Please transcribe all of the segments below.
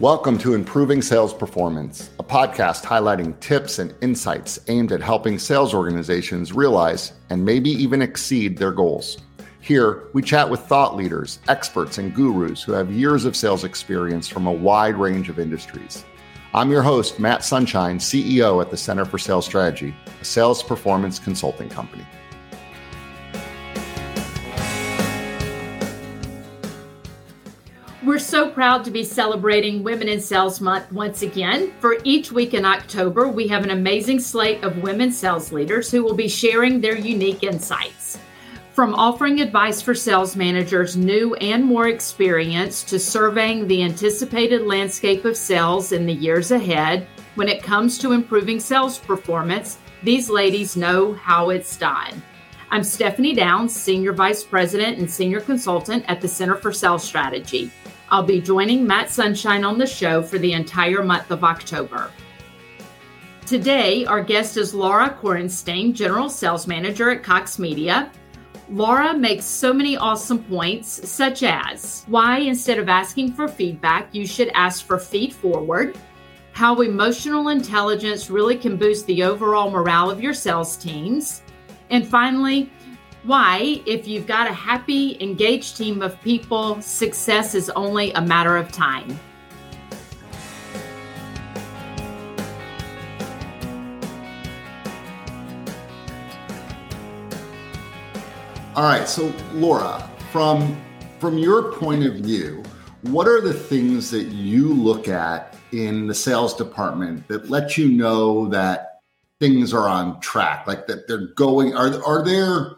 Welcome to Improving Sales Performance, a podcast highlighting tips and insights aimed at helping sales organizations realize and maybe even exceed their goals. Here, we chat with thought leaders, experts, and gurus who have years of sales experience from a wide range of industries. I'm your host, Matt Sunshine, CEO at the Center for Sales Strategy, a sales performance consulting company. We're so proud to be celebrating Women in Sales Month once again. For each week in October, we have an amazing slate of women sales leaders who will be sharing their unique insights. From offering advice for sales managers new and more experienced to surveying the anticipated landscape of sales in the years ahead, when it comes to improving sales performance, these ladies know how it's done. I'm Stephanie Downs, Senior Vice President and Senior Consultant at the Center for Sales Strategy. I'll be joining Matt Sunshine on the show for the entire month of October. Today, our guest is Laura Coristine, General Sales Manager at Cox Media. Laura makes so many awesome points, such as why, instead of asking for feedback, you should ask for feed forward, how emotional intelligence really can boost the overall morale of your sales teams, and finally, why, if you've got a happy, engaged team of people, success is only a matter of time. All right, so Laura, from from your point of view, what are the things that you look at in the sales department that let you know that things are on track, like that they're going? Are are there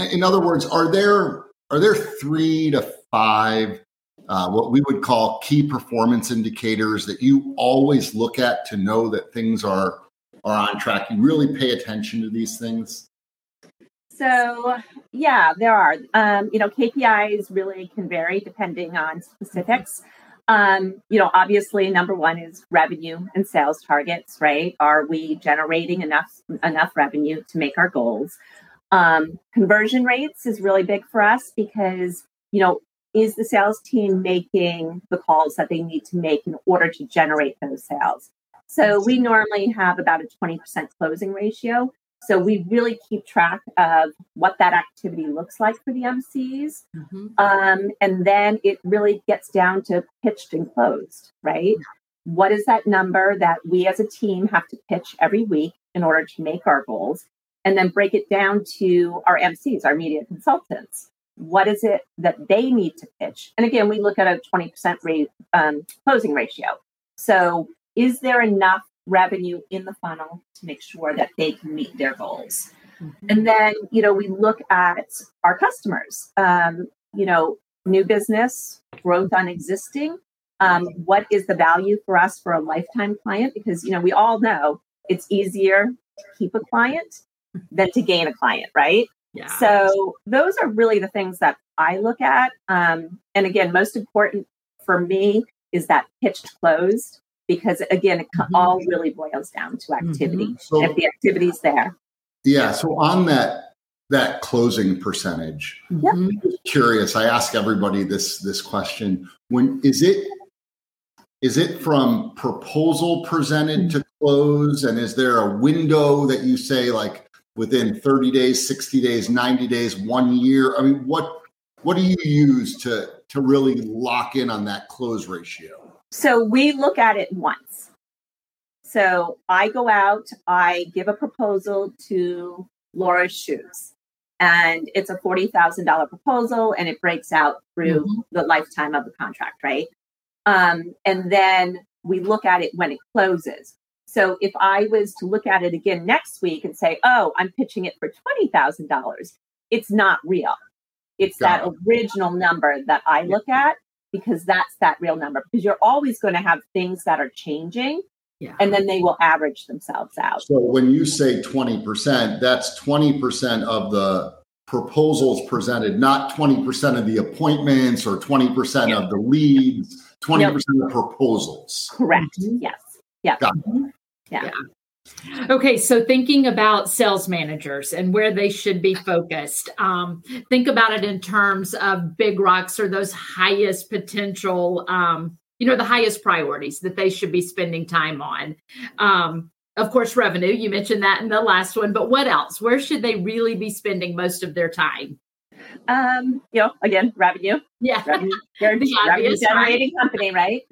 in other words, are there are there three to five uh, what we would call key performance indicators that you always look at to know that things are are on track? You really pay attention to these things. So yeah, there are. Um, you know, KPIs really can vary depending on specifics. Um, you know, obviously, number one is revenue and sales targets. Right? Are we generating enough enough revenue to make our goals? Um, conversion rates is really big for us because, you know, is the sales team making the calls that they need to make in order to generate those sales? So we normally have about a 20% closing ratio. So we really keep track of what that activity looks like for the MCs. Mm-hmm. Um, and then it really gets down to pitched and closed, right? What is that number that we as a team have to pitch every week in order to make our goals? And then break it down to our MCs, our media consultants. What is it that they need to pitch? And again, we look at a 20% rate, um, closing ratio. So, is there enough revenue in the funnel to make sure that they can meet their goals? Mm-hmm. And then, you know, we look at our customers, um, you know, new business, growth on existing. Um, what is the value for us for a lifetime client? Because, you know, we all know it's easier to keep a client than to gain a client, right? Yeah. So those are really the things that I look at. Um, and again, most important for me is that pitched closed because again, it mm-hmm. all really boils down to activity. Mm-hmm. So, if the activity's there. Yeah. So on that that closing percentage, yep. I'm curious. I ask everybody this this question: When is it is it from proposal presented to close, and is there a window that you say like within 30 days, 60 days, 90 days, one year? I mean, what what do you use to to really lock in on that close ratio? So we look at it once. So I go out, I give a proposal to Laura's shoes. And it's a $40,000 proposal and it breaks out through mm-hmm. the lifetime of the contract, right? Um, and then we look at it when it closes. So if I was to look at it again next week and say, oh, I'm pitching it for $20,000, it's not real. It's Got that it. original number that I look at because that's that real number. Because you're always going to have things that are changing yeah. and then they will average themselves out. So when you say 20%, that's 20% of the proposals presented, not 20% of the appointments or 20% yeah. of the leads, 20% nope. of proposals. Correct. Mm-hmm. Yes. Yeah. Yeah. yeah. Okay, so thinking about sales managers and where they should be focused, um, think about it in terms of big rocks or those highest potential um, you know the highest priorities that they should be spending time on um, of course revenue you mentioned that in the last one but what else where should they really be spending most of their time um you know again revenue yeah revenue, the revenue generating right? company right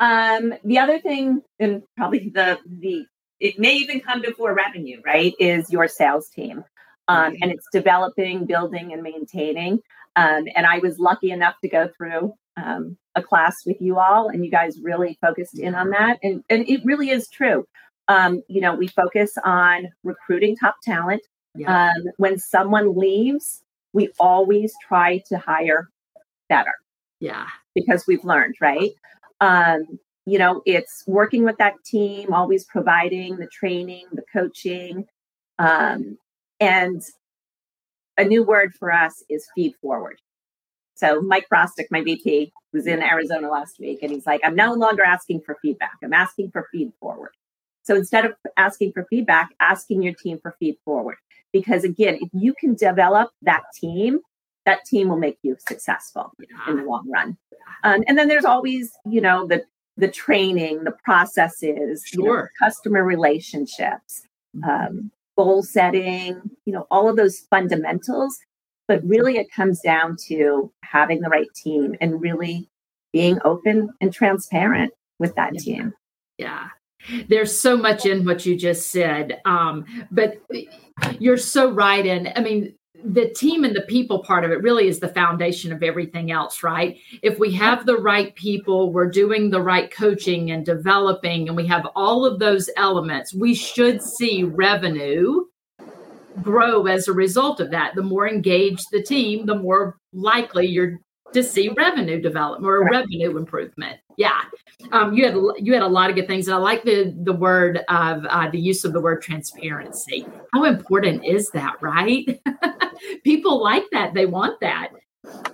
um the other thing and probably the the it may even come before revenue right is your sales team um, and it's developing building and maintaining um, and i was lucky enough to go through um, a class with you all, and you guys really focused in on that. And, and it really is true. Um, you know, we focus on recruiting top talent. Yeah. Um, when someone leaves, we always try to hire better. Yeah. Because we've learned, right? Um, you know, it's working with that team, always providing the training, the coaching. Um, and a new word for us is feed forward. So Mike Rostick, my VP, was in Arizona last week, and he's like, "I'm no longer asking for feedback. I'm asking for feed forward." So instead of asking for feedback, asking your team for feed forward. Because again, if you can develop that team, that team will make you successful yeah. in the long run. Um, and then there's always, you know, the the training, the processes, sure. you know, customer relationships, mm-hmm. um, goal setting, you know, all of those fundamentals but really, it comes down to having the right team and really being open and transparent with that yeah. team. Yeah. There's so much in what you just said. Um, but you're so right. And I mean, the team and the people part of it really is the foundation of everything else, right? If we have the right people, we're doing the right coaching and developing, and we have all of those elements, we should see revenue grow as a result of that. The more engaged the team, the more likely you're to see revenue development or right. revenue improvement. Yeah, um, you had you had a lot of good things, and I like the the word of uh, the use of the word transparency. How important is that, right? People like that; they want that.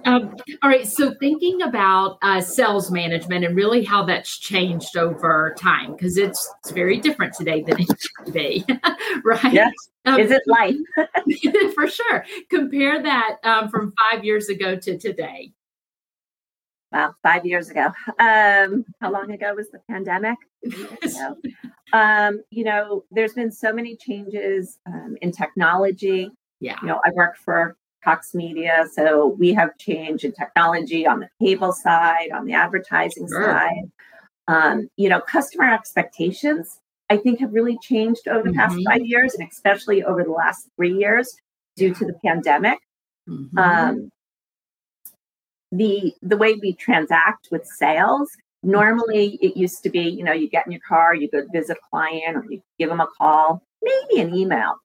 Um, all right. So thinking about uh, sales management and really how that's changed over time, because it's, it's very different today than it used to be, right? Yes. Um, Is it life? for sure. Compare that um, from five years ago to today. Wow, five years ago. Um, how long ago was the pandemic? um, you know, there's been so many changes um, in technology. Yeah. You know, I work for Cox Media. So we have change in technology on the cable side, on the advertising sure. side. Um, you know, customer expectations, I think, have really changed over the mm-hmm. past five years, and especially over the last three years due to the pandemic. Mm-hmm. Um, the the way we transact with sales normally it used to be you know you get in your car you go visit a client or you give them a call maybe an email.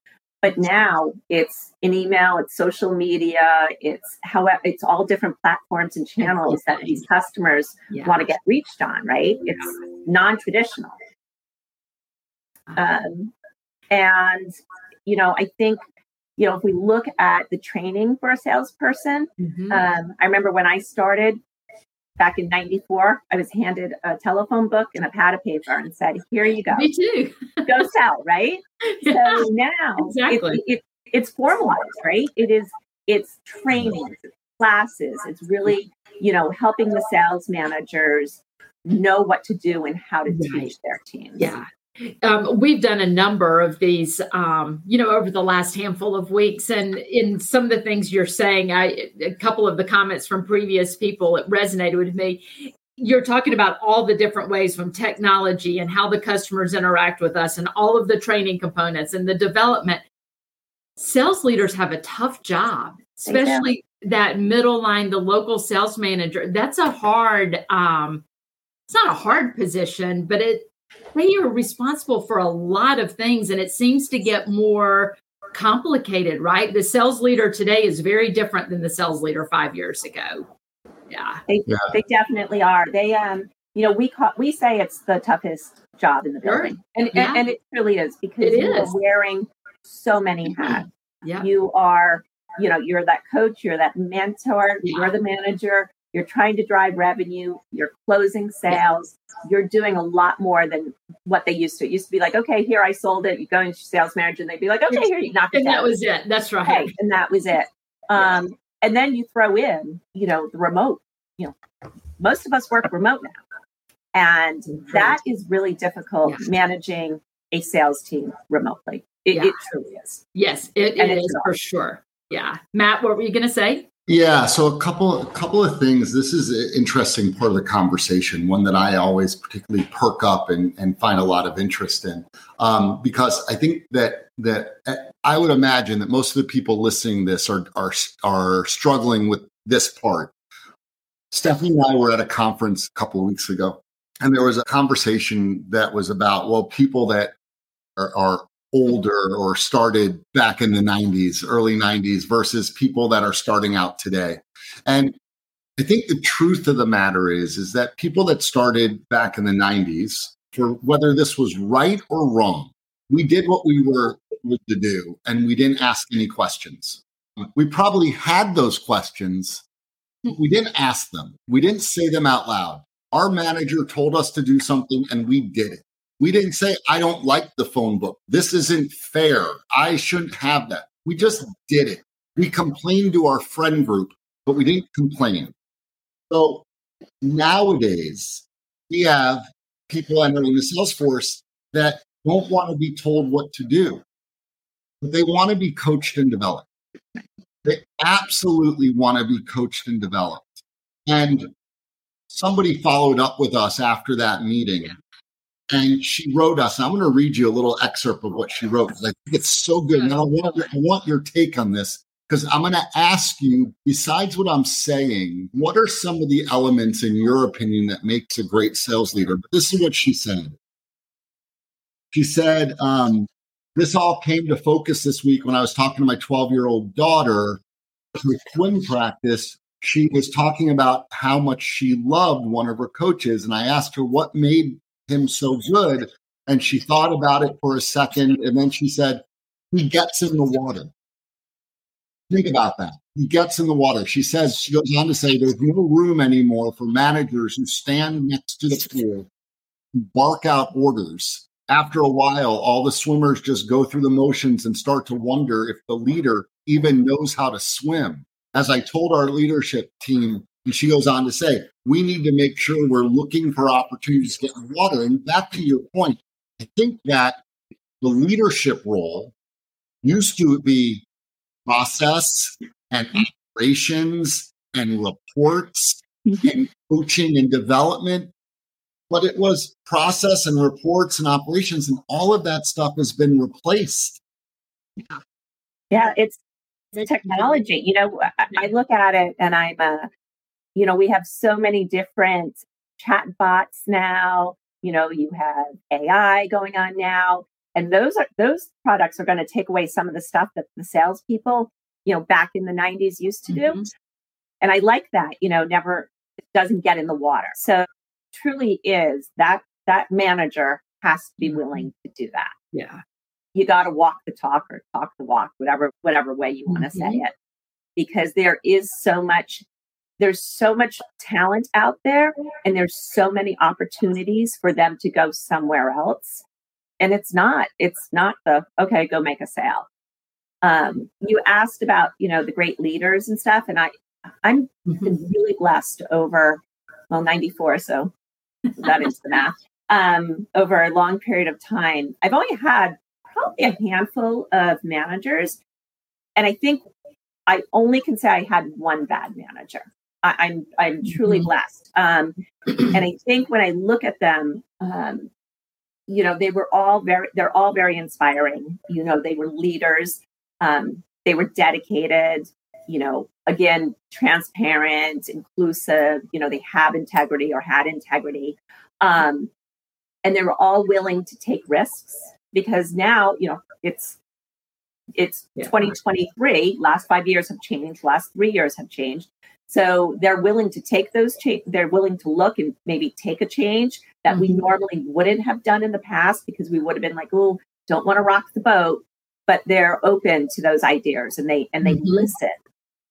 But now it's an email it's social media it's how it's all different platforms and channels that these customers yeah. want to get reached on right? It's non-traditional. Uh-huh. um, and you know i think you know if we look at the training for a salesperson mm-hmm. um, i remember when i started back in 94 i was handed a telephone book and a pad of paper and said here you go. Me too. Go sell right? Yeah, so now exactly. It, it, it's formalized right? It is it's training classes it's really you know helping the sales managers know what to do and how to right. teach their teams. Yeah um, we've done a number of these, um, you know, over the last handful of weeks, and in some of the things you're saying, I a couple of the comments from previous people it resonated with me. You're talking about all the different ways from technology and how the customers interact with us, and all of the training components and the development. Sales leaders have a tough job, especially that middle line, the local sales manager. That's a hard. Um, it's not a hard position, but it they are responsible for a lot of things and it seems to get more complicated right the sales leader today is very different than the sales leader five years ago yeah they, yeah. they definitely are they um you know we call we say it's the toughest job in the building sure. and, yeah. and, and it really is because it you is. are wearing so many mm-hmm. hats yeah you are you know you're that coach you're that mentor yeah. you're the manager you're trying to drive revenue, you're closing sales, you're doing a lot more than what they used to. It used to be like, okay, here I sold it. You go into sales manager and they'd be like, okay, here you knock it And that was it. That's right. Okay, and that was it. Um. And then you throw in, you know, the remote. You know, most of us work remote now. And that is really difficult yeah. managing a sales team remotely. It, yeah. it truly is. Yes, it, it is for sure. Yeah. Matt, what were you going to say? Yeah, so a couple a couple of things. This is an interesting part of the conversation, one that I always particularly perk up and, and find a lot of interest in, um, because I think that that I would imagine that most of the people listening this are are are struggling with this part. Stephanie and I were at a conference a couple of weeks ago, and there was a conversation that was about well, people that are, are Mm-hmm. older or started back in the 90s, early 90s versus people that are starting out today. And I think the truth of the matter is is that people that started back in the 90s for whether this was right or wrong, we did what we were to do and we didn't ask any questions. We probably had those questions, we didn't ask them. We didn't say them out loud. Our manager told us to do something and we did it. We didn't say, I don't like the phone book. This isn't fair. I shouldn't have that. We just did it. We complained to our friend group, but we didn't complain. So nowadays, we have people entering the sales force that don't want to be told what to do, but they want to be coached and developed. They absolutely want to be coached and developed. And somebody followed up with us after that meeting and she wrote us. And I'm going to read you a little excerpt of what she wrote because I think it's so good. And I want, your, I want your take on this because I'm going to ask you, besides what I'm saying, what are some of the elements, in your opinion, that makes a great sales leader? But this is what she said. She said, um, This all came to focus this week when I was talking to my 12 year old daughter for swim practice. She was talking about how much she loved one of her coaches. And I asked her what made him so good. And she thought about it for a second. And then she said, He gets in the water. Think about that. He gets in the water. She says, she goes on to say, there's no room anymore for managers who stand next to the pool and bark out orders. After a while, all the swimmers just go through the motions and start to wonder if the leader even knows how to swim. As I told our leadership team and she goes on to say, we need to make sure we're looking for opportunities to get water. And back to your point, I think that the leadership role used to be process and operations and reports mm-hmm. and coaching and development. But it was process and reports and operations, and all of that stuff has been replaced. Yeah, it's the technology. You know, I look at it and I'm a you know, we have so many different chat bots now. You know, you have AI going on now. And those are those products are going to take away some of the stuff that the salespeople, you know, back in the 90s used to mm-hmm. do. And I like that, you know, never doesn't get in the water. So truly is that that manager has to be mm-hmm. willing to do that. Yeah. You got to walk the talk or talk the walk, whatever whatever way you want to mm-hmm. say it. Because there is so much there's so much talent out there and there's so many opportunities for them to go somewhere else. And it's not it's not the okay go make a sale. Um, you asked about you know the great leaders and stuff and i i'm mm-hmm. really blessed over well 94 so that is the math um, over a long period of time. I've only had probably a handful of managers and i think i only can say i had one bad manager I, am I'm, I'm truly mm-hmm. blessed. Um, and I think when I look at them, um, you know, they were all very they're all very inspiring. You know, they were leaders. Um, they were dedicated. You know, again, transparent, inclusive. You know, they have integrity or had integrity, um, and they were all willing to take risks because now, you know, it's it's yeah. 2023 last five years have changed last three years have changed so they're willing to take those change. They're willing to look and maybe take a change that mm-hmm. we normally wouldn't have done in the past because we would have been like, oh, don't want to rock the boat. But they're open to those ideas and they and they mm-hmm. listen.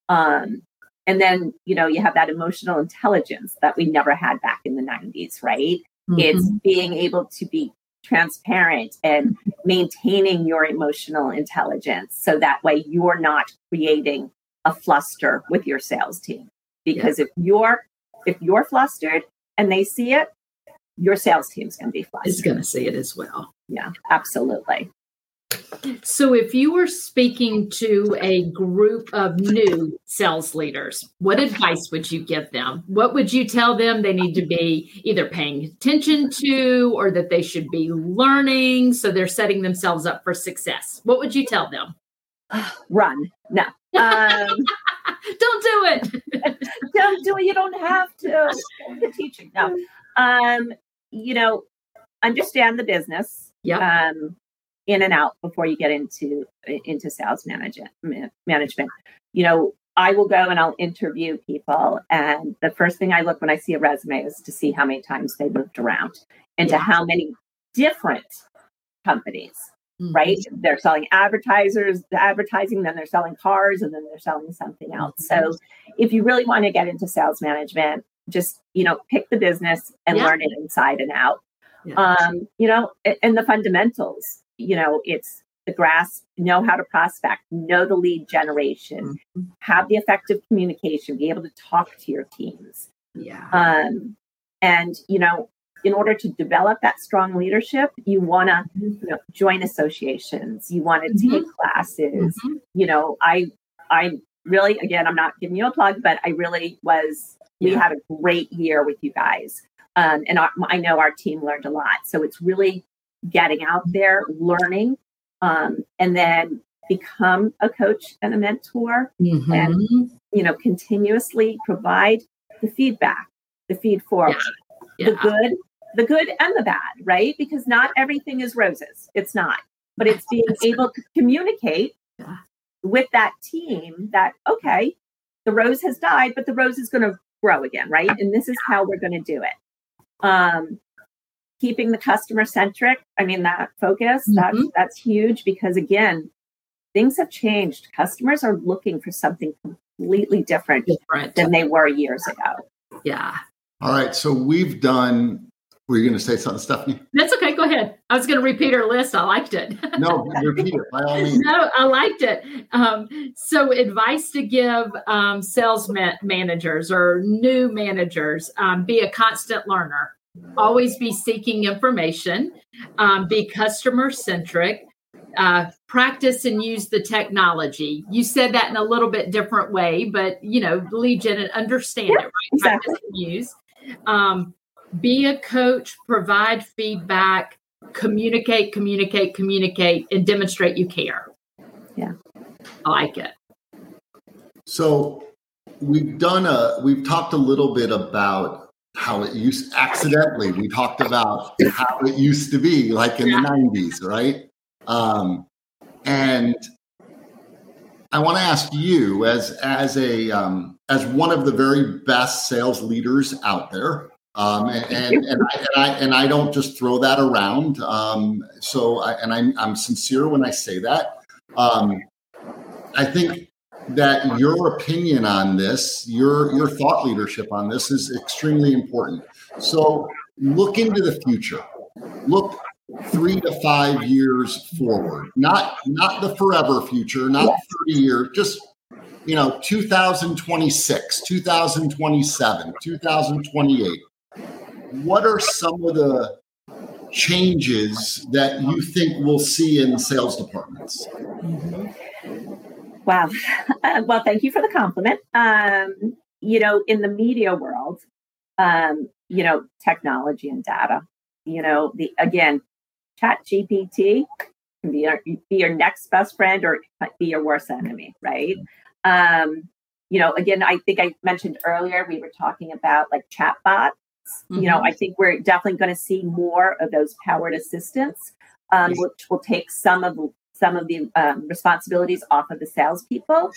Um, and then you know you have that emotional intelligence that we never had back in the 90s, right? Mm-hmm. It's being able to be transparent and maintaining your emotional intelligence so that way you're not creating a fluster with your sales team because yeah. if you're if you're flustered and they see it your sales team's going to be flustered. Is going to see it as well. Yeah, absolutely. So, if you were speaking to a group of new sales leaders, what advice would you give them? What would you tell them they need to be either paying attention to or that they should be learning so they're setting themselves up for success? What would you tell them? Run. No. Um, don't do it. don't do it. You don't have to. The teaching. No. Um, you know, understand the business. Yeah. Um, in and out before you get into into sales management management you know i will go and i'll interview people and the first thing i look when i see a resume is to see how many times they moved around and yeah. to how many different companies mm-hmm. right they're selling advertisers advertising then they're selling cars and then they're selling something else mm-hmm. so if you really want to get into sales management just you know pick the business and yeah. learn it inside and out yeah. um, you know, and the fundamentals you know, it's the grass, know how to prospect, know the lead generation, mm-hmm. have the effective communication, be able to talk to your teams. Yeah. Um, and, you know, in order to develop that strong leadership, you want to you know, join associations, you want to mm-hmm. take classes. Mm-hmm. You know, I, I really, again, I'm not giving you a plug, but I really was, yeah. we had a great year with you guys. Um, and our, I know our team learned a lot. So it's really getting out there, learning, um, and then become a coach and a mentor mm-hmm. and you know continuously provide the feedback the feed forward yeah. Yeah. the good the good and the bad right? Because not everything is roses. It's not. But it's being able to communicate yeah. with that team that okay the rose has died but the rose is going to grow again right? And this is how we're going to do it. Um keeping the customer centric i mean that focus mm-hmm. that's that's huge because again things have changed. Customers are looking for something completely different, different. than they were years ago. Yeah. All right so we've done were you going to say something, Stephanie? That's okay. Go ahead. I was going to repeat her list. I liked it. no, repeat it by all means. No, I liked it. Um, so, advice to give um, sales ma- managers or new managers: um, be a constant learner always be seeking information, um, be customer centric, uh, practice and use the technology. You said that in a little bit different way, but you know, lead gen and understand it, right? Exactly. Practice and use. Um, be a coach, provide feedback, communicate, communicate, communicate, and demonstrate you care. Yeah. I like it. So we've done a we've talked a little bit about how it used accidentally we talked about how it used to be like in yeah. the 90s right um, and i want to ask you as as a um, as one of the very best sales leaders out there um, and, and, and, I, and, I, and I don't just throw that around. Um, so I, and I'm, I'm sincere when I say that. Um, I think that your opinion on this, your your thought leadership on this is extremely important. So look into the future. Look three to five years forward. Not not the forever future, not 30 years, just you know, 2026, 2027, 2028. What are some of the changes that you think we'll see in sales departments? Mm-hmm. Wow. well, thank you for the compliment. Um, you know, in the media world, um, you know, technology and data, you know, the again, chat GPT can be your, be your next best friend or be your worst enemy, right? Um, you know, again, I think I mentioned earlier we were talking about like chatbots. Mm-hmm. You know, mm-hmm. I think we're definitely going to see more of those powered assistants, um, which will take some of some of the um, responsibilities off of the salespeople.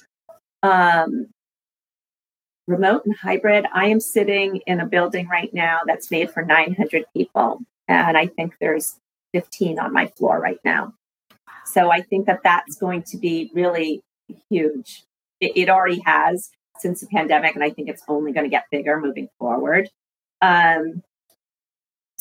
Um, remote and hybrid. I am sitting in a building right now that's made for 900 people, and I think there's 15 on my floor right now. So I think that that's going to be really huge. It, it already has since the pandemic, and I think it's only going to get bigger moving forward. Um,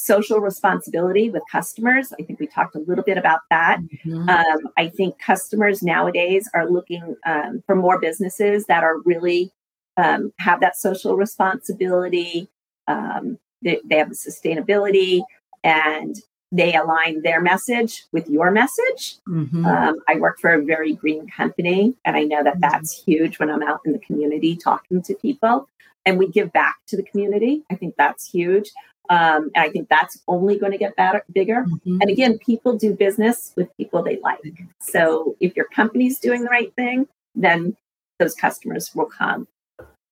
social responsibility with customers. I think we talked a little bit about that. Mm-hmm. Um, I think customers nowadays are looking um, for more businesses that are really um, have that social responsibility, um, they, they have the sustainability and they align their message with your message. Mm-hmm. Um, I work for a very green company, and I know that mm-hmm. that's huge when I'm out in the community talking to people. And we give back to the community. I think that's huge. Um, and I think that's only going to get better, bigger. Mm-hmm. And again, people do business with people they like. So if your company's doing the right thing, then those customers will come.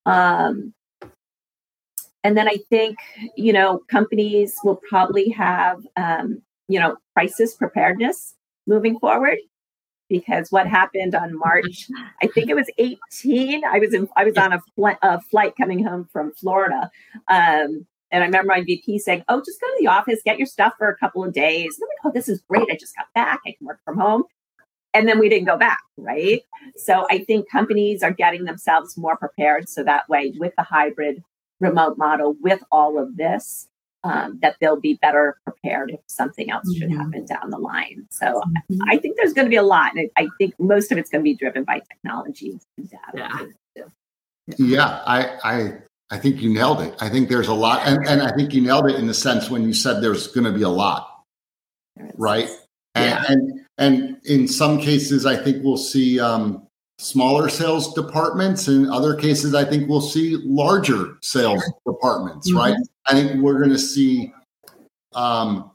Um, and then I think, you know, companies will probably have, um, you know, crisis preparedness moving forward because what happened on March, I think it was 18. I was in, I was on a, fl- a flight coming home from Florida. Um, and I remember my VP saying, Oh, just go to the office, get your stuff for a couple of days. And I'm like, Oh, this is great. I just got back. I can work from home. And then we didn't go back, right? So I think companies are getting themselves more prepared. So that way, with the hybrid remote model with all of this um, that they'll be better prepared if something else should mm-hmm. happen down the line. So mm-hmm. I think there's going to be a lot. And I think most of it's going to be driven by technology and data. Yeah, yeah I, I, I think you nailed it. I think there's a lot. And, and I think you nailed it in the sense when you said there's going to be a lot, right? And, yeah. and, and in some cases, I think we'll see um, smaller sales departments. In other cases, I think we'll see larger sales departments, mm-hmm. right? I think we're going to see um,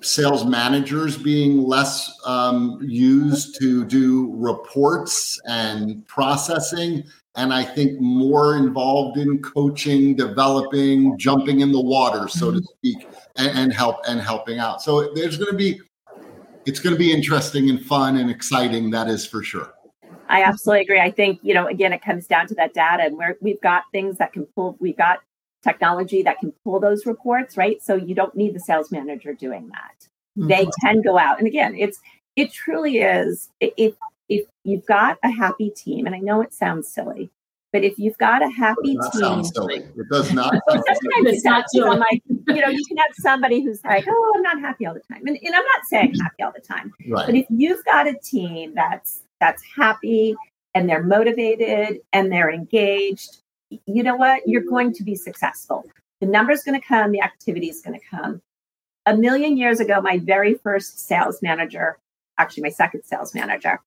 sales managers being less um, used to do reports and processing. And I think more involved in coaching, developing, jumping in the water, so to mm-hmm. speak, and, and help and helping out. So there's going to be, it's going to be interesting and fun and exciting. That is for sure. I absolutely agree. I think, you know, again, it comes down to that data and where we've got things that can pull, we've got technology that can pull those reports, right? So you don't need the sales manager doing that. Mm-hmm. They can go out. And again, it's, it truly is, if, if you've got a happy team, and I know it sounds silly, but if you've got a happy team, silly. it does not. it's not silly. Like, you know, you can have somebody who's like, "Oh, I'm not happy all the time," and, and I'm not saying happy all the time, right. but if you've got a team that's that's happy and they're motivated and they're engaged, you know what? You're going to be successful. The number's going to come, the activity is going to come. A million years ago, my very first sales manager, actually, my second sales manager,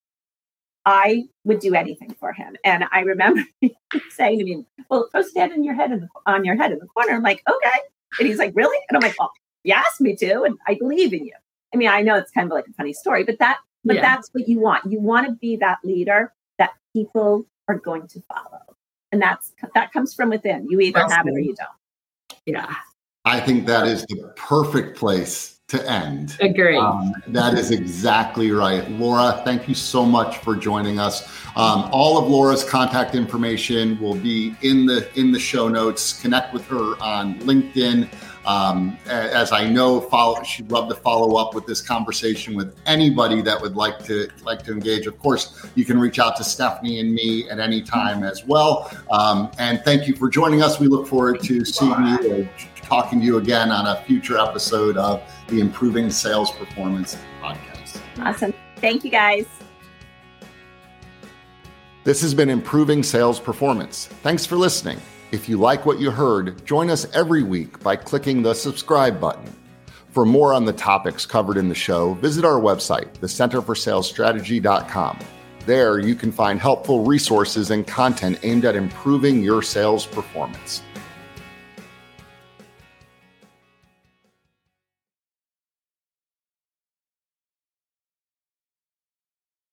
I would do anything for him. And I remember saying to me, Well, go stand in your head in the, on your head in the corner. I'm like, Okay. And he's like, Really? And I'm like, Well, you asked me to, and I believe in you. I mean, I know it's kind of like a funny story, but that but yeah. that's what you want. You want to be that leader that people are going to follow. And that's that comes from within. You either that's have it or you don't. Yeah. I think that is the perfect place to end. Agree. Um, that is exactly right. Laura, thank you so much for joining us. Um, all of Laura's contact information will be in the in the show notes. Connect with her on LinkedIn. Um, as I know, follow, she'd love to follow up with this conversation with anybody that would like to like to engage. Of course, you can reach out to Stephanie and me at any time as well. Um, and thank you for joining us. We look forward to seeing you or talking to you again on a future episode of the Improving Sales Performance podcast. Awesome. Thank you, guys. This has been Improving Sales Performance. Thanks for listening. If you like what you heard, join us every week by clicking the subscribe button. For more on the topics covered in the show, visit our website, thecenterforsalesstrategy.com. There, you can find helpful resources and content aimed at improving your sales performance.